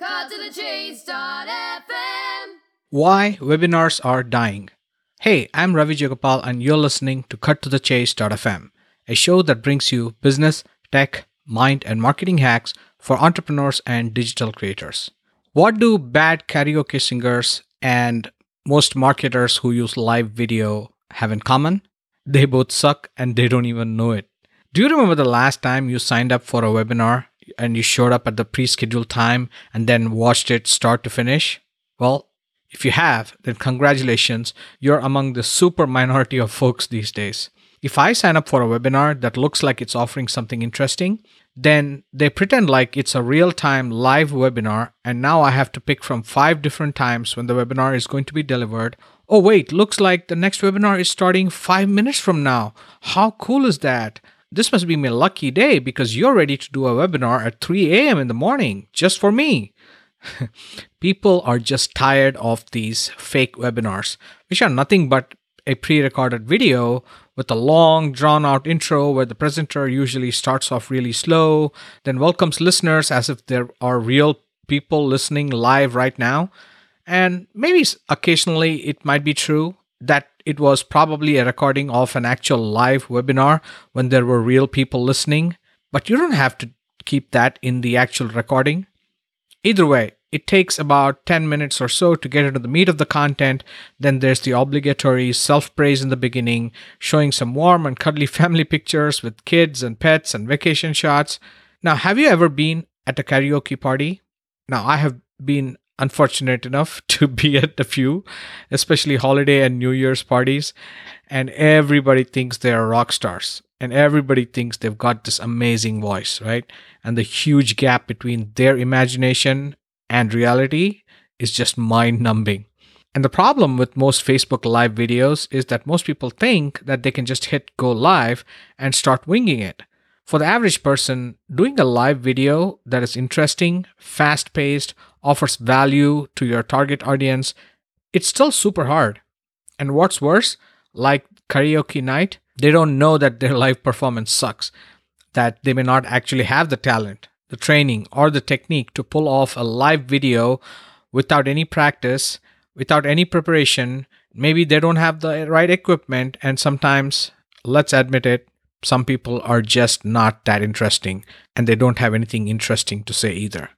Cut to the chase.fm. Why webinars are dying. Hey, I'm Ravi Jagopal, and you're listening to Cut to the Chase.fm, a show that brings you business, tech, mind, and marketing hacks for entrepreneurs and digital creators. What do bad karaoke singers and most marketers who use live video have in common? They both suck and they don't even know it. Do you remember the last time you signed up for a webinar and you showed up at the pre scheduled time and then watched it start to finish? Well, if you have, then congratulations, you're among the super minority of folks these days. If I sign up for a webinar that looks like it's offering something interesting, then they pretend like it's a real time live webinar, and now I have to pick from five different times when the webinar is going to be delivered. Oh, wait, looks like the next webinar is starting five minutes from now. How cool is that? This must be my lucky day because you're ready to do a webinar at 3 a.m. in the morning just for me. People are just tired of these fake webinars, which are nothing but a pre recorded video with a long, drawn out intro where the presenter usually starts off really slow, then welcomes listeners as if there are real people listening live right now. And maybe occasionally it might be true that it was probably a recording of an actual live webinar when there were real people listening, but you don't have to keep that in the actual recording. Either way, it takes about 10 minutes or so to get into the meat of the content. Then there's the obligatory self praise in the beginning, showing some warm and cuddly family pictures with kids and pets and vacation shots. Now, have you ever been at a karaoke party? Now, I have been unfortunate enough to be at a few, especially holiday and New Year's parties, and everybody thinks they are rock stars. And everybody thinks they've got this amazing voice, right? And the huge gap between their imagination and reality is just mind numbing. And the problem with most Facebook Live videos is that most people think that they can just hit go live and start winging it. For the average person, doing a live video that is interesting, fast paced, offers value to your target audience, it's still super hard. And what's worse, like karaoke night, they don't know that their live performance sucks, that they may not actually have the talent, the training, or the technique to pull off a live video without any practice, without any preparation. Maybe they don't have the right equipment, and sometimes, let's admit it, some people are just not that interesting and they don't have anything interesting to say either.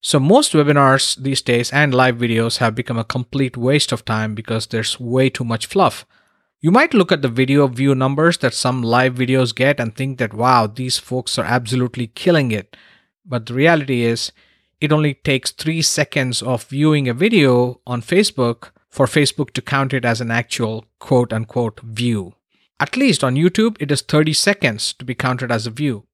So, most webinars these days and live videos have become a complete waste of time because there's way too much fluff. You might look at the video view numbers that some live videos get and think that, wow, these folks are absolutely killing it. But the reality is, it only takes three seconds of viewing a video on Facebook for Facebook to count it as an actual quote unquote view. At least on YouTube, it is 30 seconds to be counted as a view.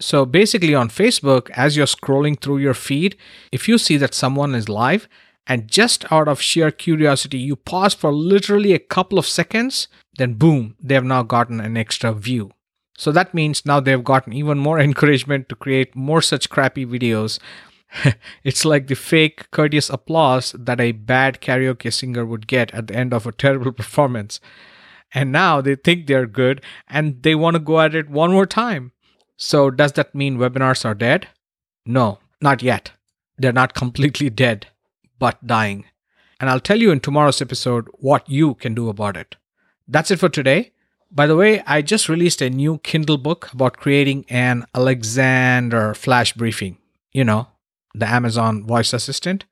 So basically, on Facebook, as you're scrolling through your feed, if you see that someone is live and just out of sheer curiosity, you pause for literally a couple of seconds, then boom, they have now gotten an extra view. So that means now they've gotten even more encouragement to create more such crappy videos. it's like the fake courteous applause that a bad karaoke singer would get at the end of a terrible performance. And now they think they're good and they want to go at it one more time. So, does that mean webinars are dead? No, not yet. They're not completely dead, but dying. And I'll tell you in tomorrow's episode what you can do about it. That's it for today. By the way, I just released a new Kindle book about creating an Alexa flash briefing. You know, the Amazon voice assistant.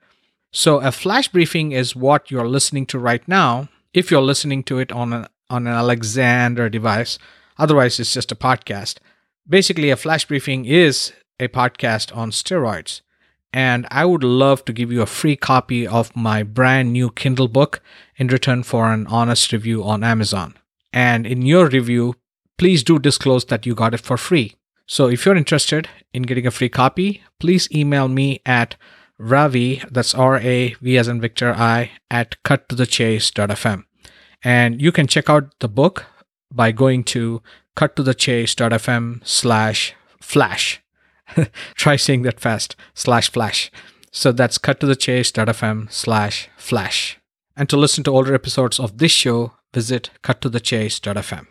So, a flash briefing is what you're listening to right now if you're listening to it on an, on an Alexa device. Otherwise, it's just a podcast. Basically, a flash briefing is a podcast on steroids. And I would love to give you a free copy of my brand new Kindle book in return for an honest review on Amazon. And in your review, please do disclose that you got it for free. So if you're interested in getting a free copy, please email me at Ravi, that's R A V as in Victor I, at cuttothechase.fm. And you can check out the book by going to cuttothechase.fm slash flash. Try saying that fast, slash flash. So that's cuttothechase.fm slash flash. And to listen to older episodes of this show, visit cuttothechase.fm.